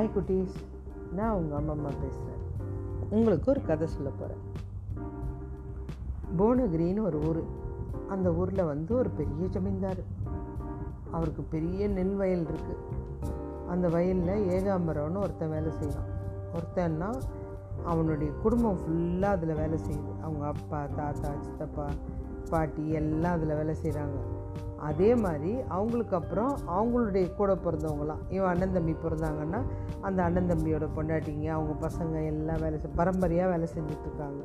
Hi குட்டீஸ் நான் உங்கள் அம்மா அம்மா பேசுகிறேன் உங்களுக்கு ஒரு கதை சொல்ல போகிறேன் போனகிரின்னு ஒரு ஊர். அந்த ஊரில் வந்து ஒரு பெரிய ஜமீன்தார். அவருக்கு பெரிய நெல் வயல் இருக்குது அந்த வயலில் ஏகாம்பரம்னு ஒருத்தன் வேலை செய்யலாம் ஒருத்தன்னா அவனுடைய குடும்பம் ஃபுல்லாக அதில் வேலை செய்யுது. அவங்க அப்பா தாத்தா சித்தப்பா பாட்டி எல்லாம் அதில் வேலை செய்கிறாங்க அதே மாதிரி அவங்களுக்கு அப்புறம் அவங்களுடைய கூட பிறந்தவங்களாம். இவன் அண்ணன் தம்பி பிறந்தாங்கன்னா அந்த அண்ணன் தம்பியோட பொண்டாட்டிங்க அவங்க பசங்க எல்லாம் வேலை செய் பரம்பரையாக வேலை செஞ்சிட்ருக்காங்க.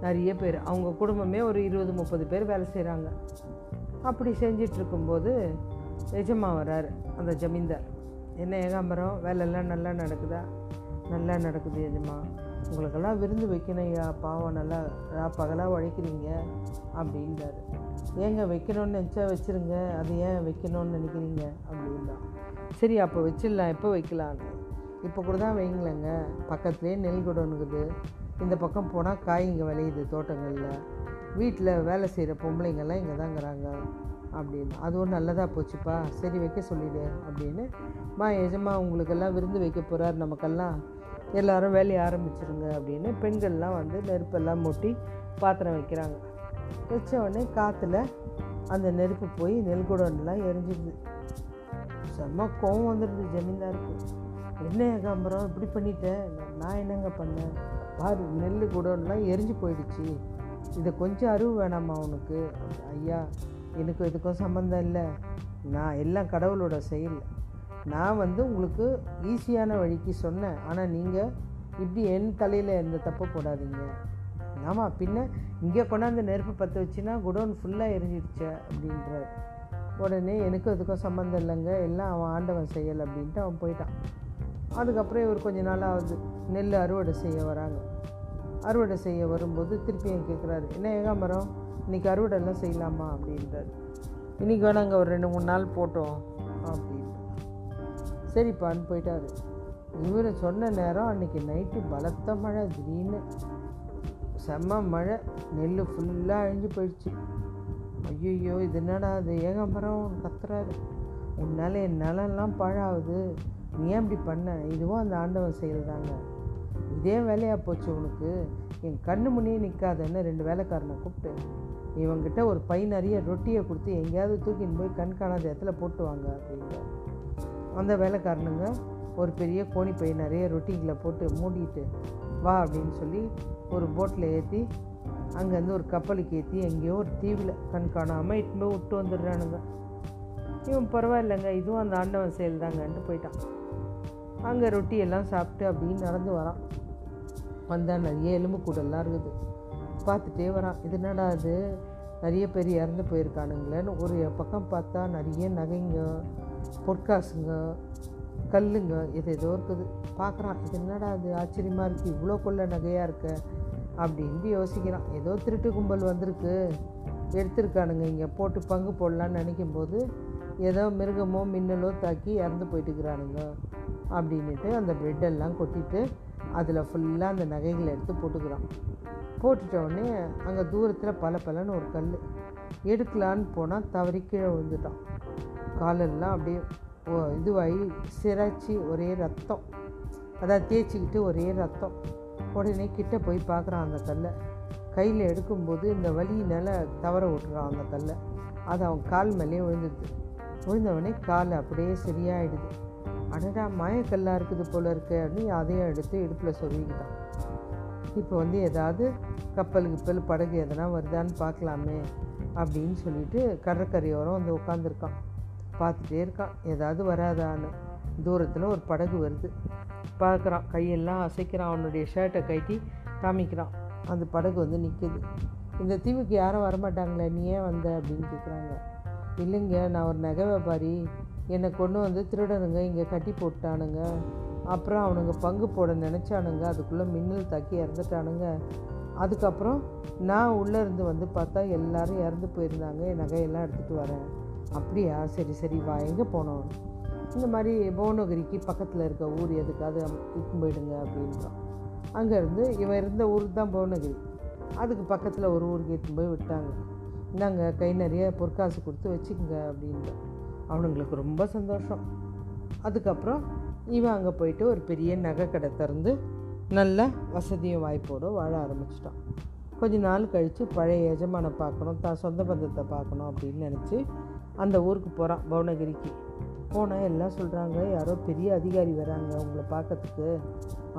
நிறைய பேர். அவங்க குடும்பமே ஒரு இருபது முப்பது பேர் வேலை செய்கிறாங்க அப்படி செஞ்சிட்ருக்கும்போது எஜமா வராரு அந்த ஜமீன்தார். என்ன ஏகாம்பரம் வேலையெல்லாம் நல்லா நடக்குதா? நல்லா நடக்குது எஜமா. உங்களுக்கெல்லாம் விருந்து வைக்கணும் ஐயா பாவம் நல்லா பகலாக உழைக்கிறீங்க அப்படின்றாரு. ஏங்க வைக்கணும்னு நினச்சா வச்சுருங்க அது ஏன் வைக்கணும்னு நினைக்கிறீங்க? அப்படின்னா சரி அப்போ வச்சிடலாம் எப்போ வைக்கலான்னு இப்போ கூட தான் வைங்களேங்க. பக்கத்துலேயே நெல் குடோனுக்குது இந்த பக்கம் போனால் காய் இங்கே விளையுது தோட்டங்களில். வீட்டில் வேலை செய்கிற பொம்பளைங்கள்லாம் இங்கே தாங்கிறாங்க. அப்படின்னு அதுவும் நல்லதாக போச்சுப்பா. சரி வைக்க சொல்லிடு அப்படின்னு மா எஜமா உங்களுக்கெல்லாம் விருந்து வைக்க போகிறார் நமக்கெல்லாம். எல்லோரும் வேலையை ஆரம்பிச்சிருங்க அப்படின்னு பெண்கள்லாம் வந்து நெருப்பெல்லாம் மூட்டி பாத்திரம் வைக்கிறாங்க. வச்ச உடனே காற்றுல அந்த நெருப்பு போய் நெல் குடோன்லாம் எரிஞ்சிடுது செம்ம கோவம் வந்துடுது ஜமீன்தாருக்கு. என்ன ஏகாம்பரம் இப்படி பண்ணிட்டேன் நான் என்னங்க பண்ணேன்? பாரு நெல் குடோன்லாம் எரிஞ்சு போயிடுச்சு. இதை கொஞ்சம் அறிவு வேணாமா உனக்கு? ஐயா எனக்கு இதுக்கும் சம்மந்தம் இல்லை. நான் எல்லாம் கடவுளோட செயல். நான் வந்து உங்களுக்கு ஈஸியான வழிக்கு சொன்னேன். ஆனால் நீங்கள் இப்படி என் தலையில் எந்த தப்பு போடாதீங்க. ஆமாம் பின்ன இங்கே கொண்டாந்து நெருப்பு பற்ற வச்சுன்னா குடோன் ஃபுல்லாக எரிஞ்சிடுச்சு அப்படின்றார் உடனே எனக்கும் அதுக்கும் சம்மந்தம் இல்லைங்க. எல்லாம் அவன் ஆண்டவன் செய்யலை அப்படின்ட்டு அவன் போயிட்டான். அதுக்கப்புறம் இவர் கொஞ்ச நாள் ஆகுது. நெல் அறுவடை செய்ய வராங்க. அறுவடை செய்ய வரும்போது திருப்பி என் கேட்குறாரு என்ன ஏகாமரம் இன்றைக்கி அறுவடைலாம் செய்யலாமா அப்படின்றார். இன்றைக்கி வேணாங்க ஒரு ரெண்டு மூணு நாள் போட்டோம் அப்படின்ட்டு சரிப்பான்னு போயிட்டாரு. இவர் சொன்ன நேரம் அன்றைக்கி நைட்டு பலத்த மழை திடீர்னு செம்ம மழை. நெல் ஃபுல்லாக அழிஞ்சு போயிடுச்சு. ஐயோ இது என்னடா அது ஏகாம்பரம் கத்துறாரு. உன்னால் என் நிலம்லாம் பழாகுது. நீ ஏன் இப்படி பண்ண? இதுவும் அந்த ஆண்டவன் செய்கிறதாங்க இதே வேலையாக போச்சு உனக்கு. என் கண்ணு முன்னே நிற்காதன்னு ரெண்டு வேலைக்காரனை கூப்பிட்டு இவங்கிட்ட ஒரு பை நிறைய ரொட்டியை கொடுத்து எங்கேயாவது தூக்கின்னு போய் கண் காணாத இடத்துல போட்டு வாங்க அப்படிங்கிற அந்த வேலைக்காரனுங்க ஒரு பெரிய கோணி பை நிறைய ரொட்டிகளை போட்டு மூடிட்டு வா அப்படின்னு சொல்லி ஒரு போட்டில் ஏற்றி அங்கேருந்து ஒரு கப்பலுக்கு ஏற்றி எங்கேயோ ஒரு தீவில் கண் காணாமல் இட்டு போய் விட்டு வந்துடுறானுங்க. இவன் பரவாயில்லைங்க இதுவும் அந்த ஆண்டவன் செயல் தாங்கன்ட்டு போயிட்டான். அங்கே ரொட்டியெல்லாம் சாப்பிட்டு அப்படின்னு நடந்து வரான். வந்தால் நிறைய எலும்பு கூடெல்லாம் இருக்குது. பார்த்துட்டே வரான். இது என்னடா அது நிறைய பேர் இறந்து போயிருக்கானுங்களேன்னு ஒரு பக்கம் பார்த்தா நிறைய நகைங்க பொற்காசுங்க கல்லுங்க இது ஏதோ இருக்குது. பார்க்குறான் இது என்னடா அது ஆச்சரியமாக இருக்குது இவ்வளோ கொள்ள நகையாக இருக்க? அப்படின்ட்டு யோசிக்கிறான். ஏதோ திருட்டு கும்பல் வந்திருக்கு. எடுத்திருக்கானுங்க. இங்கே போட்டு பங்கு போடலான்னு நினைக்கும் போது ஏதோ மிருகமோ மின்னலோ தாக்கி இறந்து போயிட்டுக்கிறானுங்க. அப்படின்ட்டு அந்த பிரெட்டெல்லாம் கொட்டிட்டு அதில் ஃபுல்லாக அந்த நகைகளை எடுத்து போட்டுக்கிறான். போட்டுட்ட உடனே அங்கே தூரத்தில் பல பலன்னு ஒரு கல் எடுக்கலான்னு போனால் தவறி கீழே விழுந்துட்டான். காலெல்லாம் அப்படியே இதுவாகி சிராச்சி ஒரே ரத்தம். அதாவது தேய்ச்சிக்கிட்டு ஒரே ரத்தம். உடனே கிட்ட போய் பார்க்குறான் அந்த கல்லை கையில் எடுக்கும்போது இந்த வலியினால் தவற விட்டுறான் அந்த கல்லை அது அவன் கால் மேலேயே விழுந்துடுது. விழுந்தவொடனே கால் அப்படியே சரியாயிடுது. அடடா மாயக்கல்லாக இருக்குது போல இருக்கு அப்படின்னு அதையும் எடுத்து இடுப்பில் சொல்லிக்கிட்டான். இப்போ வந்து ஏதாவது கப்பல் கிப்பல் படகு எதனா வருதான்னு பார்க்கலாமே அப்படின்னு சொல்லிட்டு கடற்கரையோரம் வந்து உட்காந்துருக்கான் பார்த்துட்டே இருக்கான் ஏதாவது வராதான்னு. தூரத்தில் ஒரு படகு வருது. பார்க்குறான். கையெல்லாம் அசைக்கிறான். அவனுடைய ஷர்ட்டை கட்டி காமிக்கிறான். அந்த படகு வந்து நிற்குது இந்த தீவுக்கு யாரும் வரமாட்டாங்களே? நீ ஏன் வந்த? அப்படின்னு கேட்குறாங்க இல்லைங்க நான் ஒரு நகை வியாபாரி. என்னை கொண்டு வந்து திருடனுங்க இங்கே கட்டி போட்டானுங்க அப்புறம் அவனுங்க பங்கு போட நினச்சானுங்க. அதுக்குள்ளே மின்னல் தாக்கி இறந்துட்டானுங்க. அதுக்கப்புறம் நான் உள்ளே இருந்து வந்து பார்த்தா எல்லோரும் இறந்து போயிருந்தாங்க. என் நகையெல்லாம் எடுத்துகிட்டு வரேன். அப்படியா? சரி சரி வா. எங்கே போனோம்? இந்த மாதிரி புவனகிரிக்கு பக்கத்தில் இருக்க ஊர் எதுக்காவது இட்டுன்னு போயிடுங்க அப்படின்றான் அங்கேருந்து இவன் இருந்த ஊர் தான் புவனகிரி. அதுக்கு பக்கத்தில் ஒரு ஊருக்கு இட்டுன்னு போய் விட்டாங்க. இந்தாங்க கை நிறைய பொற்காசு கொடுத்து வச்சுக்கோங்க அப்படின்றான் அவனுங்களுக்கு ரொம்ப சந்தோஷம். அதுக்கப்புறம் இவன் அங்கே போயிட்டு ஒரு பெரிய நகை கடை திறந்து நல்ல வசதியும் வாய்ப்போடு வாழ ஆரம்பிச்சிட்டான் கொஞ்ச நாள் கழித்து பழைய எஜமானை பார்க்கணும் தான் சொந்த பந்தத்தை பார்க்கணும் அப்படின்னு நினச்சி அந்த ஊருக்கு போகிறான் புவனகிரிக்கு. போனால் எல்லாம் சொல்கிறாங்க யாரோ பெரிய அதிகாரி வராங்க உங்களை பார்க்கறதுக்கு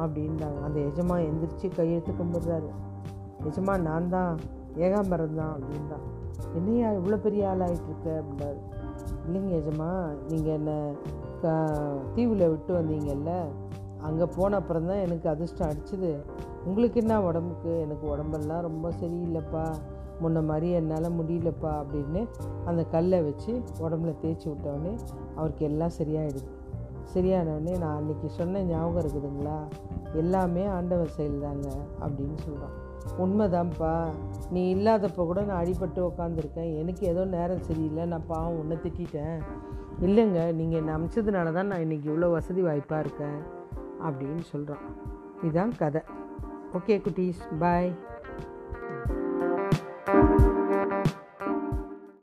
அப்படின்றாங்க. அந்த எஜமா எந்திரிச்சு கையெழுத்து கும்பிடுறாரு. எஜமா நான் தான் ஏகாம்பரம் தான் அப்படின்றான். என்னையா இவ்வளோ பெரிய ஆளாகிட்டுருக்க அப்படின்றாரு. இல்லைங்க எஜமா நீங்கள் என்னை தீவில் விட்டு வந்தீங்கல்ல அங்கே போன அப்புறம் தான் எனக்கு அதிர்ஷ்டம் அடிச்சுது. உங்களுக்கு என்ன உடம்புக்கு? எனக்கு உடம்பெல்லாம் ரொம்ப சரியில்லைப்பா. முன்ன மாதிரி என்னால் முடியலப்பா அப்படின்னு அந்த கல்லை வச்சு உடம்புல தேய்ச்சி விட்டோடனே அவருக்கு எல்லாம் சரியாயிடுது. சரியானவுடனே நான் அன்றைக்கி சொன்ன ஞாபகம் இருக்குதுங்களா? எல்லாமே ஆண்டவர் செயல் தாங்க அப்படின்னு சொல்கிறான் உண்மைதான்ப்பா. நீ இல்லாதப்போ கூட நான் அடிபட்டு உக்காந்துருக்கேன். எனக்கு ஏதோ நேரம் சரியில்லை. நான் பாவம் உன்னை திட்டேன் இல்லைங்க நீங்கள் என்னை அமிச்சதுனால தான் நான் இன்றைக்கி இவ்வளோ வசதி வாய்ப்பாக இருக்கேன் அப்படின்னு சொல்கிறான் இதுதான் கதை. ஓகே குட்டீஸ் பாய்.